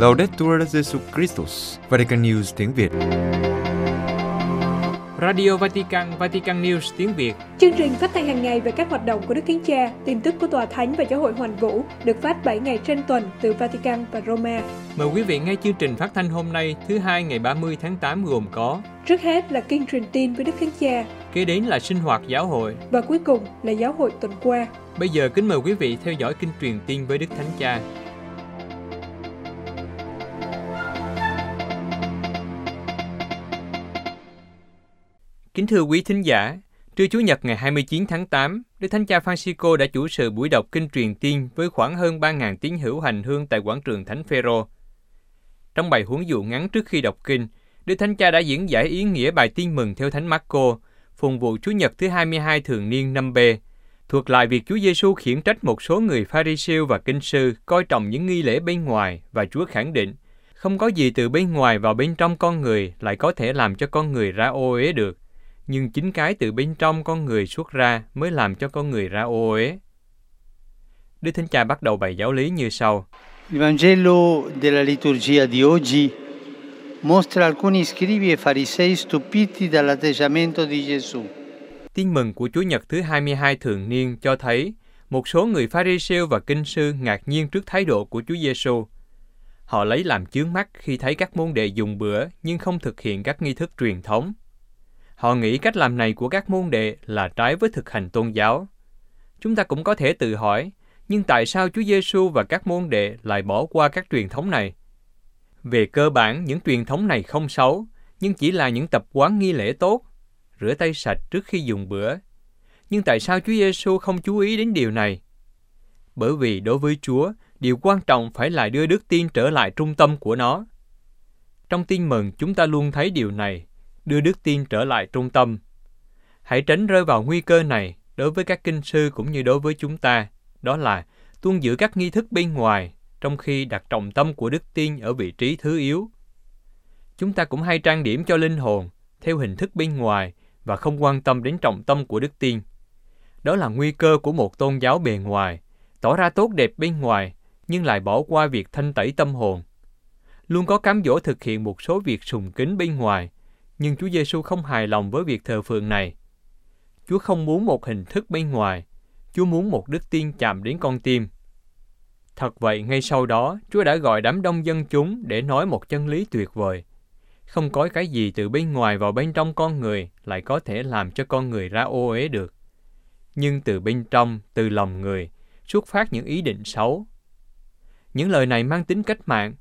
Laudetur Jesu Christus, Vatican News tiếng Việt. Radio Vatican, Vatican News tiếng Việt. Chương trình phát thanh hàng ngày về các hoạt động của Đức Thánh Cha, tin tức của Tòa Thánh và Giáo hội Hoàn Vũ được phát 7 ngày trên tuần từ Vatican và Roma. Mời quý vị nghe chương trình phát thanh hôm nay thứ hai ngày 30 tháng 8 gồm có Trước hết là kinh truyền tin với Đức Thánh Cha Kế đến là sinh hoạt giáo hội. và cuối cùng là giáo hội tuần qua. Bây giờ kính mời quý vị theo dõi kinh truyền tin với Đức Thánh Cha. Kính thưa quý thính giả, trưa Chủ nhật ngày 29 tháng 8, Đức Thánh Cha Francisco đã chủ sự buổi đọc kinh truyền tiên với khoảng hơn 3.000 tín hữu hành hương tại quảng trường Thánh Phêrô. Trong bài huấn dụ ngắn trước khi đọc kinh, Đức Thánh Cha đã diễn giải ý nghĩa bài tin mừng theo Thánh Marco, phùng vụ Chủ nhật thứ 22 thường niên năm B, thuật lại việc Chúa Giêsu khiển trách một số người Pharisêu và kinh sư coi trọng những nghi lễ bên ngoài và Chúa khẳng định không có gì từ bên ngoài vào bên trong con người lại có thể làm cho con người ra ô uế được, nhưng chính cái từ bên trong con người xuất ra mới làm cho con người ra ô uế. Đức Thánh Cha bắt đầu bài giáo lý như sau. Il Vangelo della liturgia di oggi mostra alcuni scribi e farisei stupiti dall'atteggiamento di Gesù. Tin mừng của Chúa Nhật thứ 22 thường niên cho thấy một số người Pharisêu và kinh sư ngạc nhiên trước thái độ của Chúa Giêsu. Họ lấy làm chướng mắt khi thấy các môn đệ dùng bữa nhưng không thực hiện các nghi thức truyền thống. Họ nghĩ cách làm này của các môn đệ là trái với thực hành tôn giáo. Chúng ta cũng có thể tự hỏi, nhưng tại sao Chúa Giêsu và các môn đệ lại bỏ qua các truyền thống này? Về cơ bản, những truyền thống này không xấu, nhưng chỉ là những tập quán nghi lễ tốt, rửa tay sạch trước khi dùng bữa. Nhưng tại sao Chúa Giêsu không chú ý đến điều này? Bởi vì đối với Chúa, điều quan trọng phải là đưa đức tin trở lại trung tâm của nó. Trong tin mừng, chúng ta luôn thấy điều này, đưa đức tin trở lại trung tâm. Hãy tránh rơi vào nguy cơ này đối với các kinh sư cũng như đối với chúng ta, đó là tuân giữ các nghi thức bên ngoài, trong khi đặt trọng tâm của đức tin ở vị trí thứ yếu. Chúng ta cũng hay trang điểm cho linh hồn theo hình thức bên ngoài và không quan tâm đến trọng tâm của đức tin. Đó là nguy cơ của một tôn giáo bề ngoài, tỏ ra tốt đẹp bên ngoài nhưng lại bỏ qua việc thanh tẩy tâm hồn. Luôn có cám dỗ thực hiện một số việc sùng kính bên ngoài, nhưng Chúa Giêsu không hài lòng với việc thờ phượng này. Chúa không muốn một hình thức bên ngoài, Chúa muốn một đức tin chạm đến con tim. Thật vậy, ngay sau đó, Chúa đã gọi đám đông dân chúng để nói một chân lý tuyệt vời. Không có cái gì từ bên ngoài vào bên trong con người lại có thể làm cho con người ra ô uế được. Nhưng từ bên trong, từ lòng người, xuất phát những ý định xấu. Những lời này mang tính cách mạng,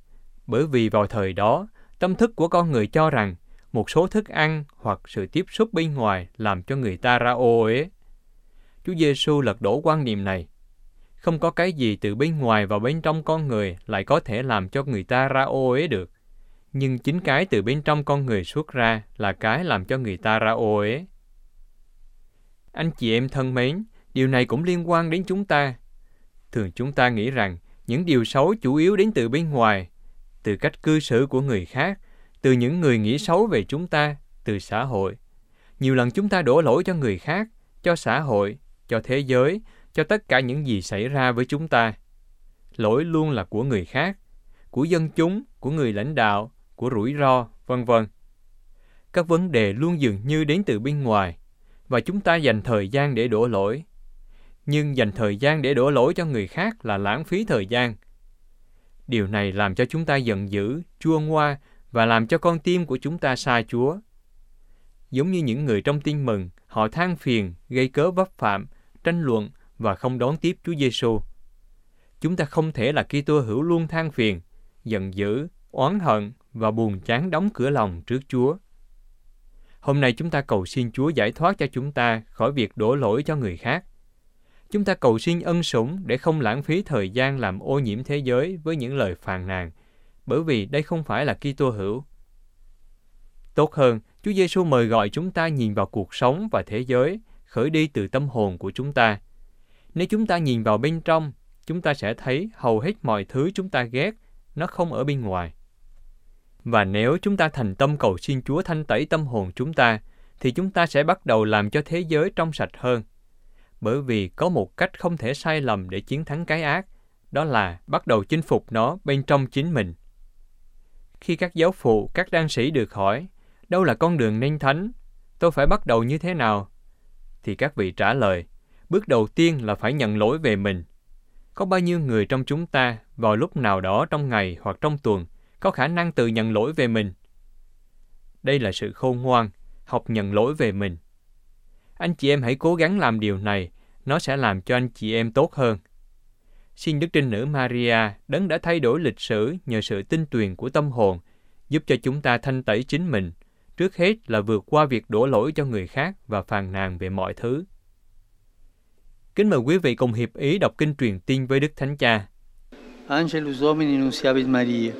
bởi vì vào thời đó, tâm thức của con người cho rằng một số thức ăn hoặc sự tiếp xúc bên ngoài làm cho người ta ra ô uế. Chúa Giêsu lật đổ quan niệm này. Không có cái gì từ bên ngoài vào bên trong con người lại có thể làm cho người ta ra ô uế được. Nhưng chính cái từ bên trong con người xuất ra là cái làm cho người ta ra ô uế. Anh chị em thân mến, điều này cũng liên quan đến chúng ta. Thường chúng ta nghĩ rằng những điều xấu chủ yếu đến từ bên ngoài, từ cách cư xử của người khác, từ những người nghĩ xấu về chúng ta, từ xã hội. Nhiều lần chúng ta đổ lỗi cho người khác, cho xã hội, cho thế giới, cho tất cả những gì xảy ra với chúng ta. Lỗi luôn là của người khác, của dân chúng, của người lãnh đạo, của rủi ro, vân vân. Các vấn đề luôn dường như đến từ bên ngoài, và chúng ta dành thời gian để đổ lỗi. Nhưng dành thời gian để đổ lỗi cho người khác là lãng phí thời gian. Điều này làm cho chúng ta giận dữ, chua ngoa và làm cho con tim của chúng ta xa Chúa. Giống như những người trong tin mừng, họ than phiền, gây cớ vấp phạm, tranh luận và không đón tiếp Chúa Giêsu. Chúng ta không thể là Kitô hữu luôn than phiền, giận dữ, oán hận và buồn chán đóng cửa lòng trước Chúa. Hôm nay chúng ta cầu xin Chúa giải thoát cho chúng ta khỏi việc đổ lỗi cho người khác. Chúng ta cầu xin ân sủng để không lãng phí thời gian làm ô nhiễm thế giới với những lời phàn nàn, bởi vì đây không phải là Kitô hữu. Tốt hơn, Chúa Giêsu mời gọi chúng ta nhìn vào cuộc sống và thế giới, khởi đi từ tâm hồn của chúng ta. Nếu chúng ta nhìn vào bên trong, chúng ta sẽ thấy hầu hết mọi thứ chúng ta ghét, nó không ở bên ngoài. Và nếu chúng ta thành tâm cầu xin Chúa thanh tẩy tâm hồn chúng ta, thì chúng ta sẽ bắt đầu làm cho thế giới trong sạch hơn. Bởi vì có một cách không thể sai lầm để chiến thắng cái ác, đó là bắt đầu chinh phục nó bên trong chính mình. Khi các giáo phụ, các đan sĩ được hỏi, đâu là con đường nên thánh? Tôi phải bắt đầu như thế nào? Thì các vị trả lời, bước đầu tiên là phải nhận lỗi về mình. Có bao nhiêu người trong chúng ta vào lúc nào đó trong ngày hoặc trong tuần có khả năng tự nhận lỗi về mình? Đây là sự khôn ngoan, học nhận lỗi về mình. Anh chị em hãy cố gắng làm điều này, nó sẽ làm cho anh chị em tốt hơn. Xin Đức Trinh Nữ Maria, đấng đã thay đổi lịch sử nhờ sự tinh tuyền của tâm hồn, giúp cho chúng ta thanh tẩy chính mình, trước hết là vượt qua việc đổ lỗi cho người khác và phàn nàn về mọi thứ. Kính mời quý vị cùng hiệp ý đọc kinh truyền tin với Đức Thánh Cha. Angelus Domini nunciavit Maria.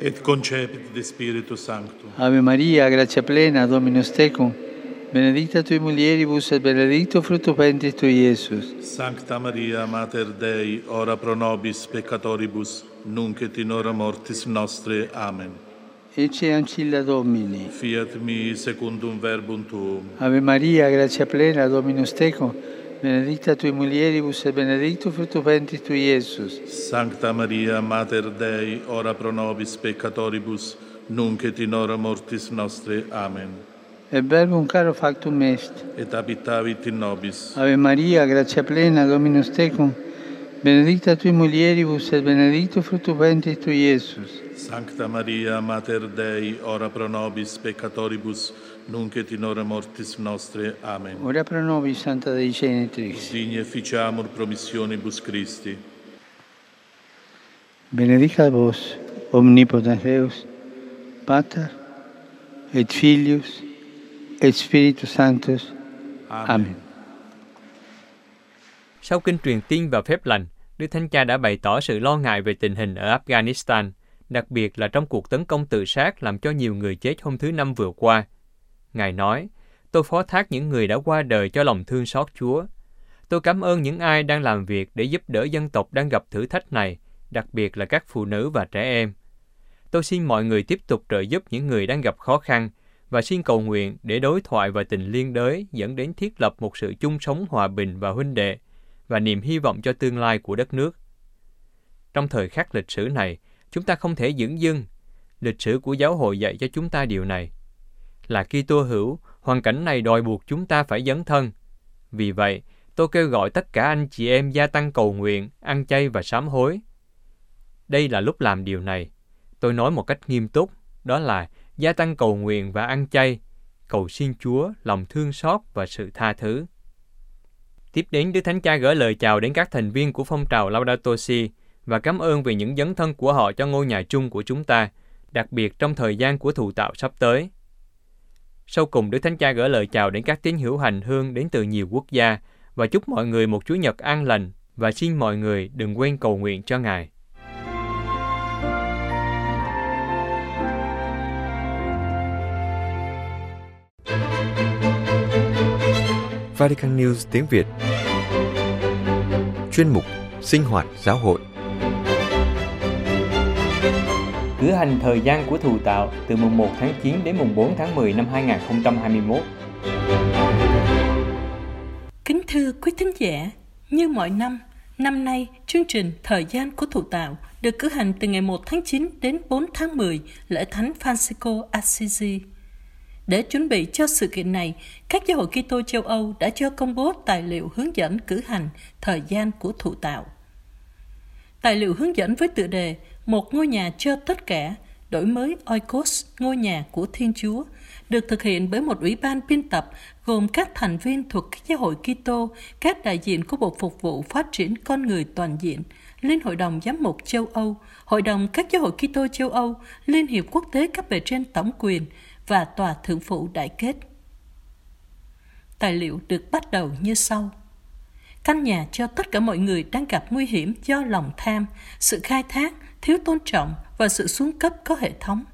et concepit de Spiritu Sancto. Ave Maria, gratia plena, Dominus tecum, benedicta tui mulieribus et benedictus fructus ventris tui, Iesus. Sancta Maria, Mater Dei, ora pro nobis peccatoribus, nunc et in hora mortis nostre. Amen. Ecce ancilla Domini. Fiat mi secundum verbum tuum. Ave Maria, gratia plena, Dominus tecum, benedicta tui mulieribus et benedictus fructus ventris tui, Iesus. Sancta Maria, Mater Dei, ora pro nobis peccatoribus, nunc et in hora mortis nostre. Amen. Et verbum caro factum est. Et habitavit in nobis. Ave Maria, gratia plena, Dominus tecum, benedicta tui mulieribus et benedictus fructus ventris tui, Iesus. Sancta Maria, Mater Dei, ora pro nobis peccatoribus, nunc et in hora mortis nostre. Amen. Ora pro nobis, Santa Dei Genitrix. Digne ficiamur promissionibus Christi. Benedicat vos, omnipotens Deus, Pater, et Filius, et Spiritus Sanctus. Amen. Sau kinh truyền tin và phép lành, Đức Thánh Cha đã bày tỏ sự lo ngại về tình hình ở Afghanistan, đặc biệt là trong cuộc tấn công tự sát làm cho nhiều người chết hôm thứ Năm vừa qua. Ngài nói, tôi phó thác những người đã qua đời cho lòng thương xót Chúa. Tôi cảm ơn những ai đang làm việc để giúp đỡ dân tộc đang gặp thử thách này, đặc biệt là các phụ nữ và trẻ em. Tôi xin mọi người tiếp tục trợ giúp những người đang gặp khó khăn và xin cầu nguyện để đối thoại và tình liên đới dẫn đến thiết lập một sự chung sống hòa bình và huynh đệ và niềm hy vọng cho tương lai của đất nước. Trong thời khắc lịch sử này, chúng ta không thể dửng dưng. Lịch sử của giáo hội dạy cho chúng ta điều này. Là Kitô hữu, hoàn cảnh này đòi buộc chúng ta phải dấn thân. Vì vậy, tôi kêu gọi tất cả anh chị em gia tăng cầu nguyện, ăn chay và sám hối. Đây là lúc làm điều này. Tôi nói một cách nghiêm túc, đó là gia tăng cầu nguyện và ăn chay, cầu xin Chúa lòng thương xót và sự tha thứ. Tiếp đến, Đức Thánh Cha gửi lời chào đến các thành viên của phong trào Laudato Si và cảm ơn về những dấn thân của họ cho ngôi nhà chung của chúng ta, đặc biệt trong thời gian của thụ tạo sắp tới. Sau cùng, Đức Thánh Cha gửi lời chào đến các tín hữu hành hương đến từ nhiều quốc gia và chúc mọi người một Chúa Nhật an lành và xin mọi người đừng quên cầu nguyện cho Ngài. Vatican News tiếng Việt Chuyên mục Sinh hoạt giáo hội Cử hành thời gian của thù tạo từ mùng 1 tháng 9 đến mùng 4 tháng 10 năm 2021. Kính thưa quý thính giả, như mọi năm, năm nay chương trình Thời gian của thụ tạo được cử hành từ ngày 1 tháng 9 đến 4 tháng 10 lễ Thánh Francisco Assisi. Để chuẩn bị cho sự kiện này, các giáo hội Kitô châu Âu đã cho công bố tài liệu hướng dẫn cử hành thời gian của thụ tạo. Tài liệu hướng dẫn với tựa đề Một ngôi nhà cho tất cả, đổi mới Oikos, ngôi nhà của Thiên Chúa, được thực hiện bởi một ủy ban biên tập gồm các thành viên thuộc các giáo hội Kitô, các đại diện của Bộ Phục vụ Phát triển Con Người Toàn diện, Liên Hội đồng Giám mục châu Âu, Hội đồng các giáo hội Kitô châu Âu, Liên hiệp quốc tế cấp bề trên tổng quyền và Tòa Thượng phụ Đại kết. Tài liệu được bắt đầu như sau. Căn nhà cho tất cả mọi người đang gặp nguy hiểm do lòng tham, sự khai thác, thiếu tôn trọng và sự xuống cấp có hệ thống.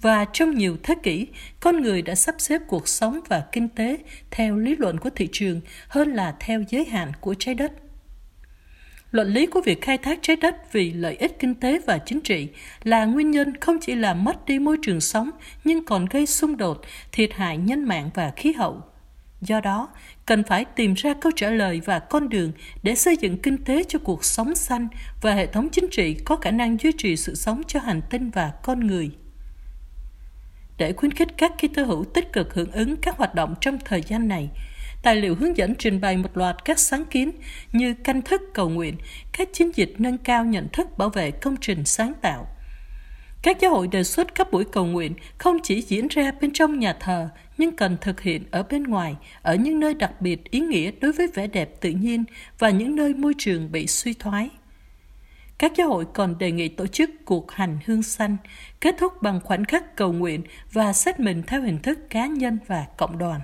Và trong nhiều thế kỷ, con người đã sắp xếp cuộc sống và kinh tế theo lý luận của thị trường hơn là theo giới hạn của trái đất. Luận lý của việc khai thác trái đất vì lợi ích kinh tế và chính trị là nguyên nhân không chỉ làm mất đi môi trường sống nhưng còn gây xung đột, thiệt hại nhân mạng và khí hậu. Do đó, cần phải tìm ra câu trả lời và con đường để xây dựng kinh tế cho cuộc sống xanh và hệ thống chính trị có khả năng duy trì sự sống cho hành tinh và con người. để khuyến khích các Kitô hữu tích cực hưởng ứng các hoạt động trong thời gian này. Tài liệu hướng dẫn trình bày một loạt các sáng kiến như canh thức cầu nguyện, các chiến dịch nâng cao nhận thức bảo vệ công trình sáng tạo. Các giáo hội đề xuất các buổi cầu nguyện không chỉ diễn ra bên trong nhà thờ, nhưng cần thực hiện ở bên ngoài, ở những nơi đặc biệt ý nghĩa đối với vẻ đẹp tự nhiên và những nơi môi trường bị suy thoái. Các giáo hội còn đề nghị tổ chức cuộc hành hương xanh, kết thúc bằng khoảnh khắc cầu nguyện và xét mình theo hình thức cá nhân và cộng đoàn.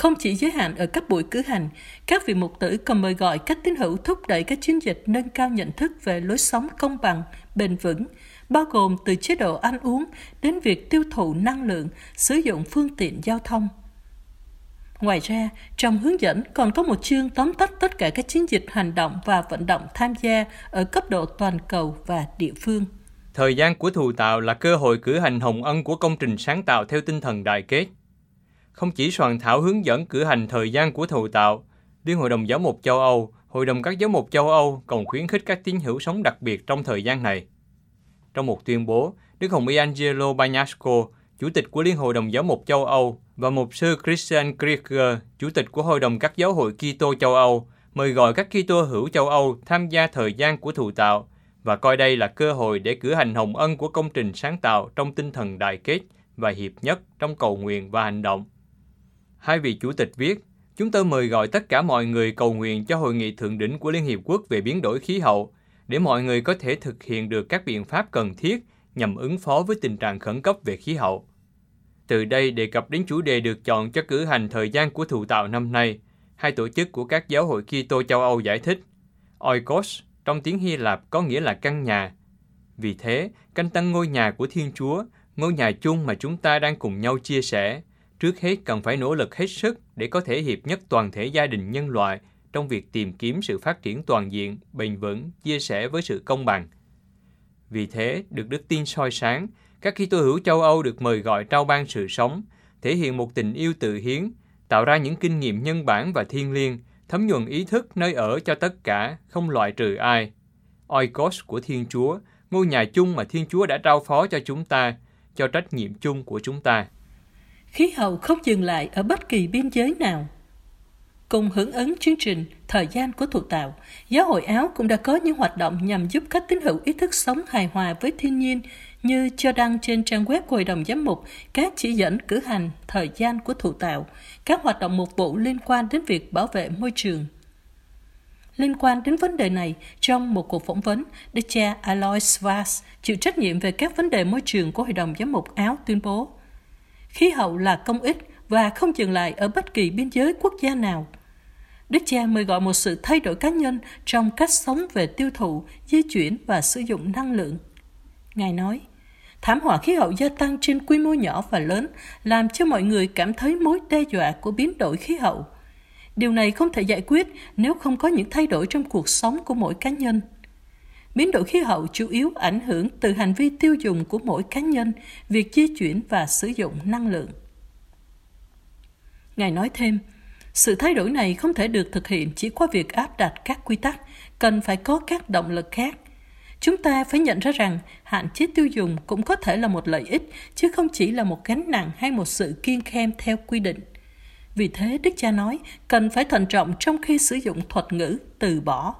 Không chỉ giới hạn ở các buổi cử hành, các vị mục tử còn mời gọi các tín hữu thúc đẩy các chiến dịch nâng cao nhận thức về lối sống công bằng, bền vững, bao gồm từ chế độ ăn uống đến việc tiêu thụ năng lượng, sử dụng phương tiện giao thông. Ngoài ra, trong hướng dẫn còn có một chương tóm tắt tất cả các chiến dịch hành động và vận động tham gia ở cấp độ toàn cầu và địa phương. Thời gian của thù tạo là cơ hội cử hành hồng ân của công trình sáng tạo theo tinh thần đại kết. Không chỉ soạn thảo hướng dẫn cử hành thời gian của thụ tạo, Liên Hội đồng Giáo mục châu Âu, Hội đồng các giáo mục châu Âu còn khuyến khích các tín hữu sống đặc biệt trong thời gian này. Trong một tuyên bố, Đức Hồng Y Angelo Bagnasco, Chủ tịch của Liên Hội đồng Giáo mục châu Âu và Mục sư Christian Krieger, Chủ tịch của Hội đồng các giáo hội Kitô châu Âu, mời gọi các Kitô hữu châu Âu tham gia thời gian của thù tạo và coi đây là cơ hội để cử hành hồng ân của công trình sáng tạo trong tinh thần đại kết và hiệp nhất trong cầu nguyện và hành động. Hai vị chủ tịch viết, chúng tôi mời gọi tất cả mọi người cầu nguyện cho hội nghị thượng đỉnh của Liên Hiệp Quốc về biến đổi khí hậu, để mọi người có thể thực hiện được các biện pháp cần thiết nhằm ứng phó với tình trạng khẩn cấp về khí hậu. Từ đây đề cập đến chủ đề được chọn cho cử hành thời gian của thụ tạo năm nay, hai tổ chức của các giáo hội Kitô châu Âu giải thích. Oikos trong tiếng Hy Lạp có nghĩa là căn nhà. Vì thế, canh tăng ngôi nhà của Thiên Chúa, ngôi nhà chung mà chúng ta đang cùng nhau chia sẻ, trước hết cần phải nỗ lực hết sức để có thể hiệp nhất toàn thể gia đình nhân loại trong việc tìm kiếm sự phát triển toàn diện, bền vững, chia sẻ với sự công bằng. Vì thế, được đức tin soi sáng, các Kitô hữu châu Âu được mời gọi trao ban sự sống, thể hiện một tình yêu tự hiến, tạo ra những kinh nghiệm nhân bản và thiên liêng, thấm nhuần ý thức nơi ở cho tất cả, không loại trừ ai. Oikos của Thiên Chúa, ngôi nhà chung mà Thiên Chúa đã trao phó cho chúng ta, cho trách nhiệm chung của chúng ta. Khí hậu không dừng lại ở bất kỳ biên giới nào. Cùng hưởng ứng chương trình Thời gian của thụ tạo, Giáo hội Áo cũng đã có những hoạt động nhằm giúp các tín hữu ý thức sống hài hòa với thiên nhiên như cho đăng trên trang web của Hội đồng Giám mục các chỉ dẫn cử hành thời gian của thụ tạo, các hoạt động mục vụ liên quan đến việc bảo vệ môi trường. Liên quan đến vấn đề này, trong một cuộc phỏng vấn, đức cha Alois Vaz, chịu trách nhiệm về các vấn đề môi trường của Hội đồng Giám mục Áo tuyên bố Khí hậu là công ích và không dừng lại ở bất kỳ biên giới quốc gia nào. Đức cha mời gọi một sự thay đổi cá nhân trong cách sống về tiêu thụ, di chuyển và sử dụng năng lượng. Ngài nói, thảm họa khí hậu gia tăng trên quy mô nhỏ và lớn làm cho mọi người cảm thấy mối đe dọa của biến đổi khí hậu. Điều này không thể giải quyết nếu không có những thay đổi trong cuộc sống của mỗi cá nhân. Biến đổi khí hậu chủ yếu ảnh hưởng từ hành vi tiêu dùng của mỗi cá nhân, việc di chuyển và sử dụng năng lượng. Ngài nói thêm, sự thay đổi này không thể được thực hiện chỉ qua việc áp đặt các quy tắc, cần phải có các động lực khác. Chúng ta phải nhận ra rằng hạn chế tiêu dùng cũng có thể là một lợi ích, chứ không chỉ là một gánh nặng hay một sự kiên khem theo quy định. Vì thế, Đức Cha nói, cần phải thận trọng trong khi sử dụng thuật ngữ từ bỏ,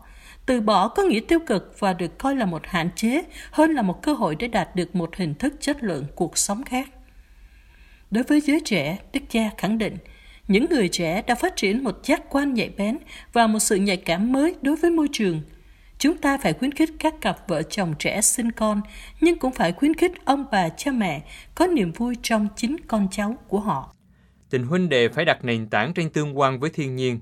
từ bỏ có nghĩa tiêu cực và được coi là một hạn chế hơn là một cơ hội để đạt được một hình thức chất lượng cuộc sống khác. Đối với giới trẻ, Đức cha khẳng định, những người trẻ đã phát triển một giác quan nhạy bén và một sự nhạy cảm mới đối với môi trường. Chúng ta phải khuyến khích các cặp vợ chồng trẻ sinh con, nhưng cũng phải khuyến khích ông bà cha mẹ có niềm vui trong chính con cháu của họ. Tình huynh đệ phải đặt nền tảng trên tương quan với thiên nhiên.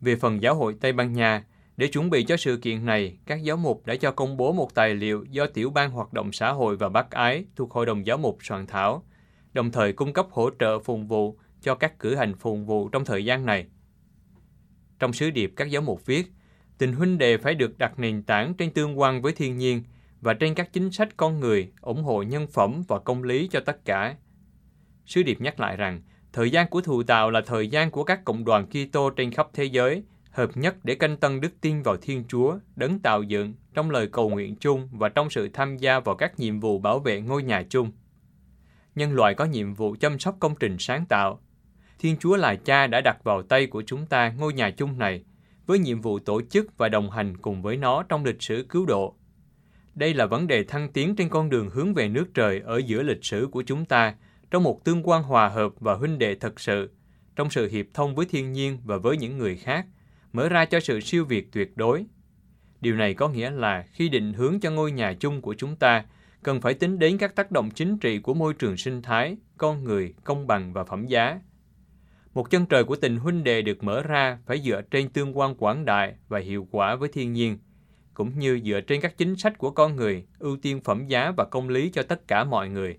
Về phần giáo hội Tây Ban Nha, để chuẩn bị cho sự kiện này, các giáo mục đã cho công bố một tài liệu do Tiểu ban Hoạt động Xã hội và Bác Ái thuộc Hội đồng Giáo mục soạn thảo, đồng thời cung cấp hỗ trợ phụng vụ cho các cử hành phụng vụ trong thời gian này. Trong sứ điệp các giáo mục viết, tình huynh đệ phải được đặt nền tảng trên tương quan với thiên nhiên và trên các chính sách con người, ủng hộ nhân phẩm và công lý cho tất cả. Sứ điệp nhắc lại rằng, thời gian của thù tạo là thời gian của các cộng đoàn Kitô trên khắp thế giới – hợp nhất để canh tân đức tin vào Thiên Chúa, đấng tạo dựng, trong lời cầu nguyện chung và trong sự tham gia vào các nhiệm vụ bảo vệ ngôi nhà chung. Nhân loại có nhiệm vụ chăm sóc công trình sáng tạo. Thiên Chúa là cha đã đặt vào tay của chúng ta ngôi nhà chung này, với nhiệm vụ tổ chức và đồng hành cùng với nó trong lịch sử cứu độ. Đây là vấn đề thăng tiến trên con đường hướng về nước trời ở giữa lịch sử của chúng ta, trong một tương quan hòa hợp và huynh đệ thật sự, trong sự hiệp thông với thiên nhiên và với những người khác, mở ra cho sự siêu việt tuyệt đối. Điều này có nghĩa là khi định hướng cho ngôi nhà chung của chúng ta, cần phải tính đến các tác động chính trị của môi trường sinh thái, con người, công bằng và phẩm giá. Một chân trời của tình huynh đệ được mở ra phải dựa trên tương quan quảng đại và hiệu quả với thiên nhiên, cũng như dựa trên các chính sách của con người, ưu tiên phẩm giá và công lý cho tất cả mọi người.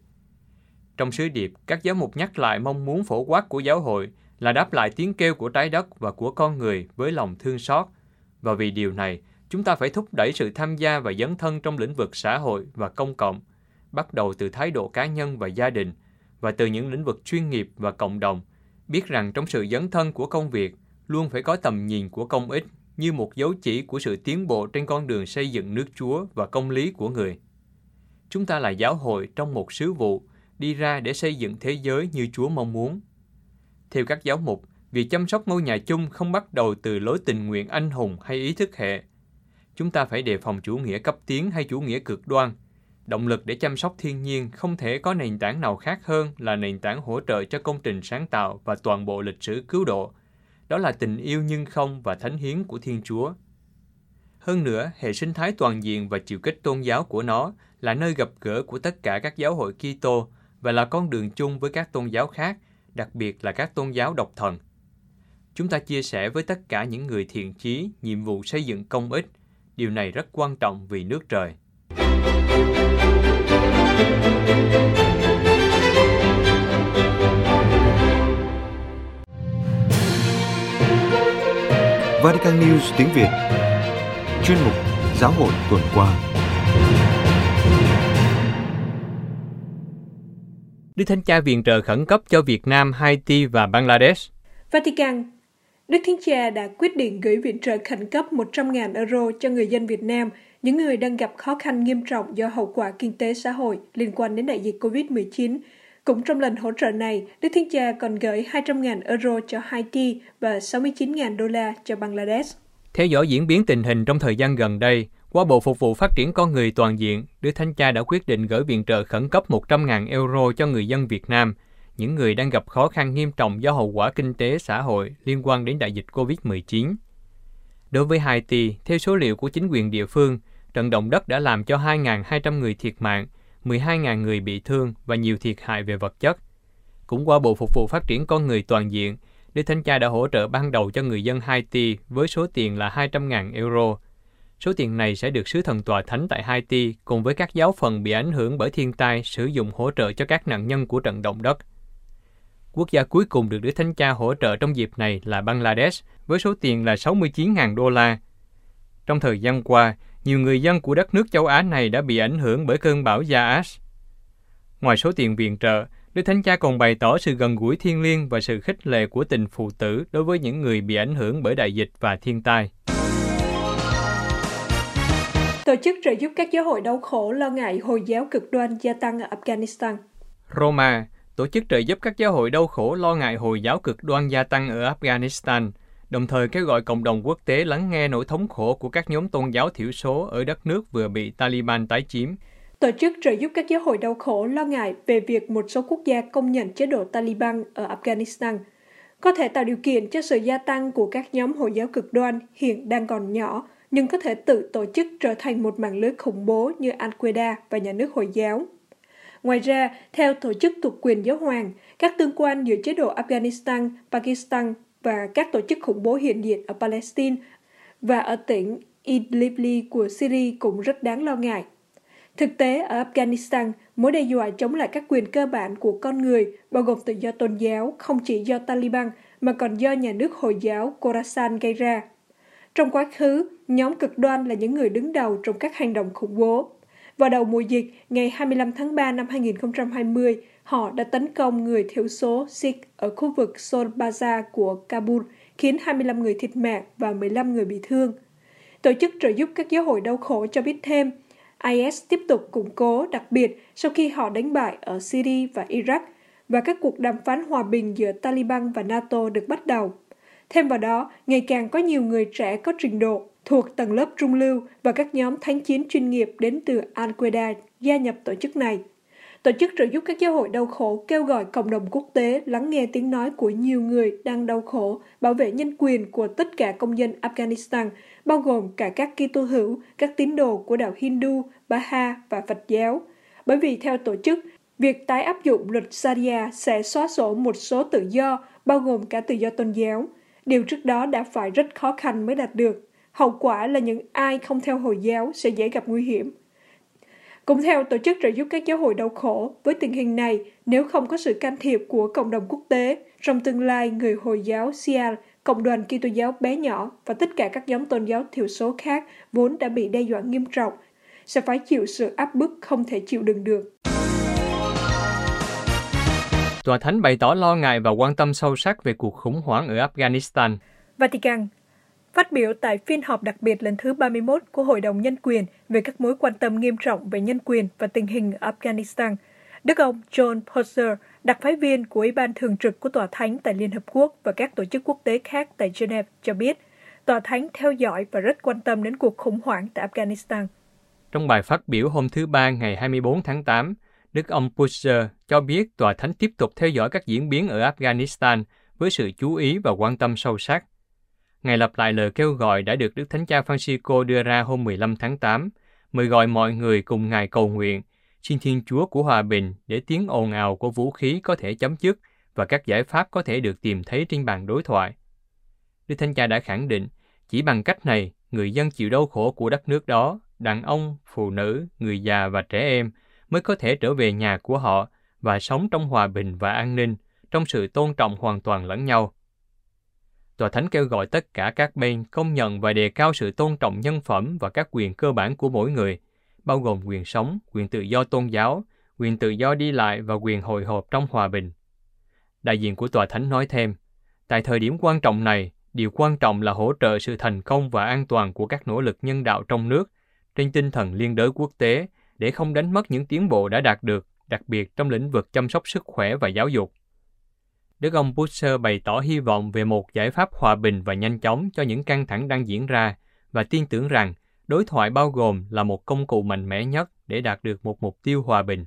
Trong sứ điệp, các giáo mục nhắc lại mong muốn phổ quát của giáo hội là đáp lại tiếng kêu của trái đất và của con người với lòng thương xót. Và vì điều này, chúng ta phải thúc đẩy sự tham gia và dấn thân trong lĩnh vực xã hội và công cộng, bắt đầu từ thái độ cá nhân và gia đình, và từ những lĩnh vực chuyên nghiệp và cộng đồng, biết rằng trong sự dấn thân của công việc luôn phải có tầm nhìn của công ích như một dấu chỉ của sự tiến bộ trên con đường xây dựng nước Chúa và công lý của người. Chúng ta là giáo hội trong một sứ vụ, đi ra để xây dựng thế giới như Chúa mong muốn. Theo các giáo mục, việc chăm sóc ngôi nhà chung không bắt đầu từ lối tình nguyện anh hùng hay ý thức hệ. Chúng ta phải đề phòng chủ nghĩa cấp tiến hay chủ nghĩa cực đoan. Động lực để chăm sóc thiên nhiên không thể có nền tảng nào khác hơn là nền tảng hỗ trợ cho công trình sáng tạo và toàn bộ lịch sử cứu độ. Đó là tình yêu nhưng không và thánh hiến của Thiên Chúa. Hơn nữa, hệ sinh thái toàn diện và chiều kích tôn giáo của nó là nơi gặp gỡ của tất cả các giáo hội Kitô và là con đường chung với các tôn giáo khác đặc biệt là các tôn giáo độc thần. Chúng ta chia sẻ với tất cả những người thiện chí nhiệm vụ xây dựng công ích. Điều này rất quan trọng vì nước trời. Vatican News tiếng Việt, Chuyên mục Giáo hội tuần qua Đức Thánh Cha viện trợ khẩn cấp cho Việt Nam, Haiti và Bangladesh. Vatican Đức Thánh Cha đã quyết định gửi viện trợ khẩn cấp 100.000 euro cho người dân Việt Nam, những người đang gặp khó khăn nghiêm trọng do hậu quả kinh tế xã hội liên quan đến đại dịch COVID-19. Cũng trong lần hỗ trợ này, Đức Thánh Cha còn gửi 200.000 euro cho Haiti và 69.000 đô la cho Bangladesh. Theo dõi diễn biến tình hình trong thời gian gần đây, qua Bộ Phục vụ Phát triển Con Người Toàn diện, Đức Thánh Cha đã quyết định gửi viện trợ khẩn cấp 100.000 euro cho người dân Việt Nam, những người đang gặp khó khăn nghiêm trọng do hậu quả kinh tế xã hội liên quan đến đại dịch COVID-19. Đối với Haiti, theo số liệu của chính quyền địa phương, trận động đất đã làm cho 2.200 người thiệt mạng, 12.000 người bị thương và nhiều thiệt hại về vật chất. Cũng qua Bộ Phục vụ Phát triển Con Người Toàn diện, Đức Thánh Cha đã hỗ trợ ban đầu cho người dân Haiti với số tiền là 200.000 euro, Số tiền này sẽ được sứ thần tòa thánh tại Haiti cùng với các giáo phận bị ảnh hưởng bởi thiên tai sử dụng hỗ trợ cho các nạn nhân của trận động đất. Quốc gia cuối cùng được Đức Thánh Cha hỗ trợ trong dịp này là Bangladesh với số tiền là 69.000 đô la. Trong thời gian qua, nhiều người dân của đất nước châu Á này đã bị ảnh hưởng bởi cơn bão Yaas. Ngoài số tiền viện trợ, Đức Thánh Cha còn bày tỏ sự gần gũi thiên liêng và sự khích lệ của tình phụ tử đối với những người bị ảnh hưởng bởi đại dịch và thiên tai. Tổ chức trợ giúp các giáo hội đau khổ lo ngại Hồi giáo cực đoan gia tăng ở Afghanistan. Roma, tổ chức trợ giúp các giáo hội đau khổ lo ngại Hồi giáo cực đoan gia tăng ở Afghanistan, đồng thời kêu gọi cộng đồng quốc tế lắng nghe nỗi thống khổ của các nhóm tôn giáo thiểu số ở đất nước vừa bị Taliban tái chiếm. Tổ chức trợ giúp các giáo hội đau khổ lo ngại về việc một số quốc gia công nhận chế độ Taliban ở Afghanistan có thể tạo điều kiện cho sự gia tăng của các nhóm Hồi giáo cực đoan hiện đang còn nhỏ nhưng có thể tự tổ chức trở thành một mạng lưới khủng bố như Al-Qaeda và nhà nước Hồi giáo. Ngoài ra, theo tổ chức thuộc quyền giáo hoàng, các tương quan giữa chế độ Afghanistan, Pakistan và các tổ chức khủng bố hiện diện ở Palestine và ở tỉnh Idlib của Syria cũng rất đáng lo ngại. Thực tế, ở Afghanistan, mối đe dọa chống lại các quyền cơ bản của con người, bao gồm tự do tôn giáo, không chỉ do Taliban mà còn do nhà nước Hồi giáo Khorasan gây ra. Trong quá khứ, nhóm cực đoan là những người đứng đầu trong các hành động khủng bố. Vào đầu mùa dịch, ngày 25 tháng 3 năm 2020, họ đã tấn công người thiểu số Sikh ở khu vực Sol của Kabul, khiến 25 người thiệt mạng và 15 người bị thương. Tổ chức trợ giúp các giáo hội đau khổ cho biết thêm, IS tiếp tục củng cố, đặc biệt sau khi họ đánh bại ở Syria và Iraq, và các cuộc đàm phán hòa bình giữa Taliban và NATO được bắt đầu. Thêm vào đó, ngày càng có nhiều người trẻ có trình độ thuộc tầng lớp trung lưu và các nhóm thánh chiến chuyên nghiệp đến từ Al-Qaeda gia nhập tổ chức này. Tổ chức trợ giúp các giáo hội đau khổ kêu gọi cộng đồng quốc tế lắng nghe tiếng nói của nhiều người đang đau khổ, bảo vệ nhân quyền của tất cả công dân Afghanistan, bao gồm cả các Kitô hữu, các tín đồ của đạo Hindu, Baha và Phật giáo. Bởi vì theo tổ chức, việc tái áp dụng luật Sharia sẽ xóa sổ một số tự do, bao gồm cả tự do tôn giáo. Điều trước đó đã phải rất khó khăn mới đạt được. Hậu quả là những ai không theo Hồi giáo sẽ dễ gặp nguy hiểm. Cũng theo Tổ chức trợ giúp các giáo hội đau khổ, với tình hình này, nếu không có sự can thiệp của cộng đồng quốc tế, trong tương lai người Hồi giáo Shia, cộng đoàn Kitô giáo bé nhỏ và tất cả các nhóm tôn giáo thiểu số khác vốn đã bị đe dọa nghiêm trọng, sẽ phải chịu sự áp bức không thể chịu đựng được. Tòa Thánh bày tỏ lo ngại và quan tâm sâu sắc về cuộc khủng hoảng ở Afghanistan. Vatican Phát biểu tại phiên họp đặc biệt lần thứ 31 của Hội đồng Nhân quyền về các mối quan tâm nghiêm trọng về nhân quyền và tình hình ở Afghanistan, Đức ông John Poser, đặc phái viên của Ủy ban Thường trực của Tòa Thánh tại Liên Hợp Quốc và các tổ chức quốc tế khác tại Geneva cho biết, Tòa Thánh theo dõi và rất quan tâm đến cuộc khủng hoảng tại Afghanistan. Trong bài phát biểu hôm thứ Ba ngày 24 tháng 8, Đức ông Pusher cho biết Tòa Thánh tiếp tục theo dõi các diễn biến ở Afghanistan với sự chú ý và quan tâm sâu sắc. Ngài lặp lại lời kêu gọi đã được Đức Thánh Cha Francisco đưa ra hôm 15 tháng 8, mời gọi mọi người cùng Ngài cầu nguyện, xin Thiên Chúa của hòa bình để tiếng ồn ào của vũ khí có thể chấm dứt và các giải pháp có thể được tìm thấy trên bàn đối thoại. Đức Thánh Cha đã khẳng định, chỉ bằng cách này, người dân chịu đau khổ của đất nước đó, đàn ông, phụ nữ, người già và trẻ em mới có thể trở về nhà của họ và sống trong hòa bình và an ninh, trong sự tôn trọng hoàn toàn lẫn nhau. Tòa Thánh kêu gọi tất cả các bên công nhận và đề cao sự tôn trọng nhân phẩm và các quyền cơ bản của mỗi người, bao gồm quyền sống, quyền tự do tôn giáo, quyền tự do đi lại và quyền hồi hộp trong hòa bình. Đại diện của Tòa Thánh nói thêm, tại thời điểm quan trọng này, điều quan trọng là hỗ trợ sự thành công và an toàn của các nỗ lực nhân đạo trong nước trên tinh thần liên đới quốc tế để không đánh mất những tiến bộ đã đạt được, đặc biệt trong lĩnh vực chăm sóc sức khỏe và giáo dục. Đức ông Busser bày tỏ hy vọng về một giải pháp hòa bình và nhanh chóng cho những căng thẳng đang diễn ra và tin tưởng rằng đối thoại bao gồm là một công cụ mạnh mẽ nhất để đạt được một mục tiêu hòa bình.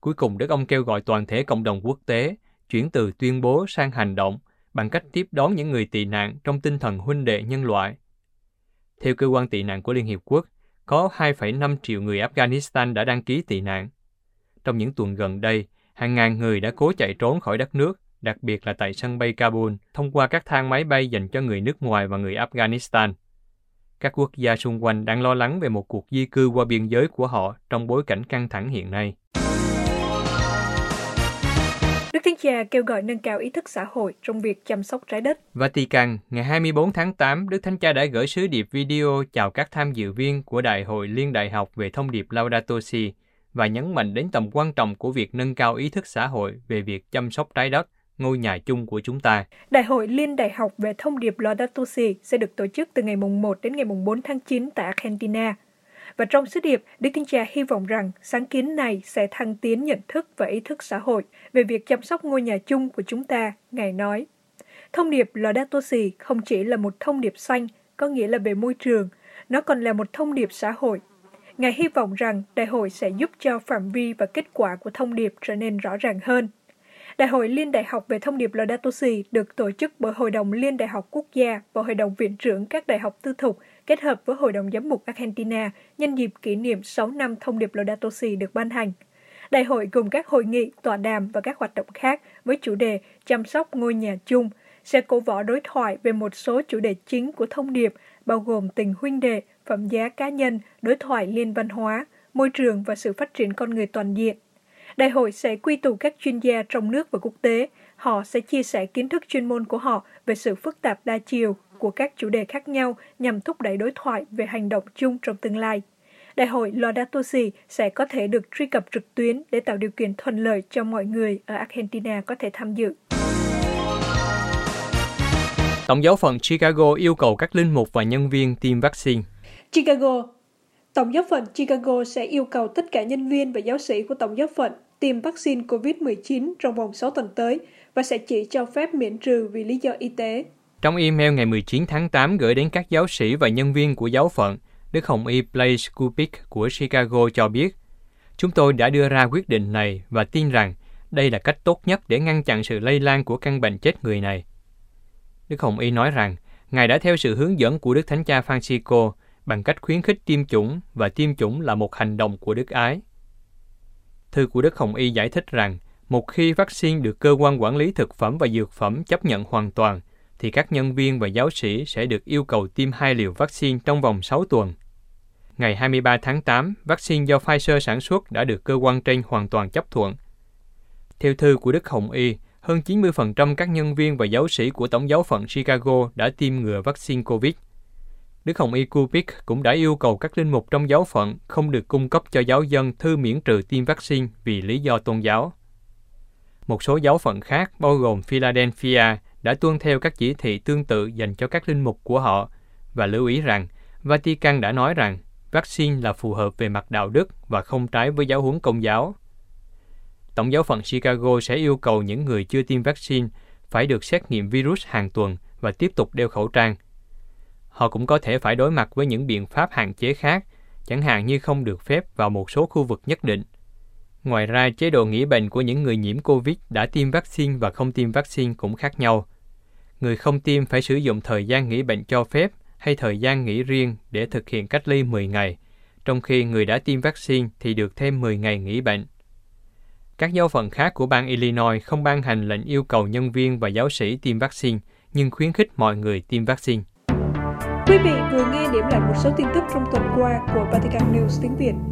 Cuối cùng, Đức ông kêu gọi toàn thể cộng đồng quốc tế chuyển từ tuyên bố sang hành động bằng cách tiếp đón những người tị nạn trong tinh thần huynh đệ nhân loại. Theo cơ quan tị nạn của Liên Hiệp Quốc, có 2,5 triệu người Afghanistan đã đăng ký tị nạn. Trong những tuần gần đây, hàng ngàn người đã cố chạy trốn khỏi đất nước, đặc biệt là tại sân bay Kabul, thông qua các thang máy bay dành cho người nước ngoài và người Afghanistan. Các quốc gia xung quanh đang lo lắng về một cuộc di cư qua biên giới của họ trong bối cảnh căng thẳng hiện nay. Cha kêu gọi nâng cao ý thức xã hội trong việc chăm sóc trái đất. Vatican, ngày 24 tháng 8, Đức Thánh Cha đã gửi sứ điệp video chào các tham dự viên của Đại hội Liên Đại học về thông điệp Laudato Si và nhấn mạnh đến tầm quan trọng của việc nâng cao ý thức xã hội về việc chăm sóc trái đất, ngôi nhà chung của chúng ta. Đại hội Liên Đại học về thông điệp Laudato Si sẽ được tổ chức từ ngày mùng 1 đến ngày mùng 4 tháng 9 tại Argentina. Và trong sứ điệp, Đức Thánh Cha hy vọng rằng sáng kiến này sẽ thăng tiến nhận thức và ý thức xã hội về việc chăm sóc ngôi nhà chung của chúng ta, Ngài nói. Thông điệp Laudato Si không chỉ là một thông điệp xanh, có nghĩa là về môi trường, nó còn là một thông điệp xã hội. Ngài hy vọng rằng đại hội sẽ giúp cho phạm vi và kết quả của thông điệp trở nên rõ ràng hơn. Đại hội Liên Đại học về thông điệp Laudato Si được tổ chức bởi Hội đồng Liên Đại học Quốc gia và Hội đồng Viện trưởng các đại học tư thục kết hợp với Hội đồng Giám mục Argentina nhân dịp kỷ niệm 6 năm thông điệp Laudato Si được ban hành. Đại hội gồm các hội nghị, tọa đàm và các hoạt động khác với chủ đề chăm sóc ngôi nhà chung, sẽ cổ võ đối thoại về một số chủ đề chính của thông điệp, bao gồm tình huynh đệ, phẩm giá cá nhân, đối thoại liên văn hóa, môi trường và sự phát triển con người toàn diện. Đại hội sẽ quy tụ các chuyên gia trong nước và quốc tế. Họ sẽ chia sẻ kiến thức chuyên môn của họ về sự phức tạp đa chiều của các chủ đề khác nhau nhằm thúc đẩy đối thoại về hành động chung trong tương lai. Đại hội Laudato Si sẽ có thể được truy cập trực tuyến để tạo điều kiện thuận lợi cho mọi người ở Argentina có thể tham dự. Tổng giáo phận Chicago yêu cầu các linh mục và nhân viên tiêm vaccine. Chicago Tổng giáo phận Chicago sẽ yêu cầu tất cả nhân viên và giáo sĩ của Tổng giáo phận tiêm vaccine COVID-19 trong vòng 6 tuần tới và sẽ chỉ cho phép miễn trừ vì lý do y tế. Trong email ngày 19 tháng 8 gửi đến các giáo sĩ và nhân viên của giáo phận, Đức Hồng Y Blaise Kupik của Chicago cho biết, Chúng tôi đã đưa ra quyết định này và tin rằng đây là cách tốt nhất để ngăn chặn sự lây lan của căn bệnh chết người này. Đức Hồng Y nói rằng, Ngài đã theo sự hướng dẫn của Đức Thánh Cha Francisco bằng cách khuyến khích tiêm chủng và tiêm chủng là một hành động của đức ái. Thư của Đức Hồng Y giải thích rằng, một khi vaccine được cơ quan quản lý thực phẩm và dược phẩm chấp nhận hoàn toàn, thì các nhân viên và giáo sĩ sẽ được yêu cầu tiêm hai liều vaccine trong vòng 6 tuần. Ngày 23 tháng 8, vaccine do Pfizer sản xuất đã được cơ quan trên hoàn toàn chấp thuận. Theo thư của Đức Hồng Y, hơn 90% các nhân viên và giáo sĩ của Tổng giáo phận Chicago đã tiêm ngừa vaccine COVID. Đức Hồng Y Kubik cũng đã yêu cầu các linh mục trong giáo phận không được cung cấp cho giáo dân thư miễn trừ tiêm vaccine vì lý do tôn giáo. Một số giáo phận khác, bao gồm Philadelphia, đã tuân theo các chỉ thị tương tự dành cho các linh mục của họ và lưu ý rằng Vatican đã nói rằng vaccine là phù hợp về mặt đạo đức và không trái với giáo huấn công giáo. Tổng giáo phận Chicago sẽ yêu cầu những người chưa tiêm vaccine phải được xét nghiệm virus hàng tuần và tiếp tục đeo khẩu trang. Họ cũng có thể phải đối mặt với những biện pháp hạn chế khác, chẳng hạn như không được phép vào một số khu vực nhất định. Ngoài ra, chế độ nghỉ bệnh của những người nhiễm COVID đã tiêm vaccine và không tiêm vaccine cũng khác nhau. Người không tiêm phải sử dụng thời gian nghỉ bệnh cho phép hay thời gian nghỉ riêng để thực hiện cách ly 10 ngày, trong khi người đã tiêm vaccine thì được thêm 10 ngày nghỉ bệnh. Các giáo phận khác của bang Illinois không ban hành lệnh yêu cầu nhân viên và giáo sĩ tiêm vaccine, nhưng khuyến khích mọi người tiêm vaccine. Quý vị vừa nghe điểm lại một số tin tức trong tuần qua của Vatican News tiếng Việt.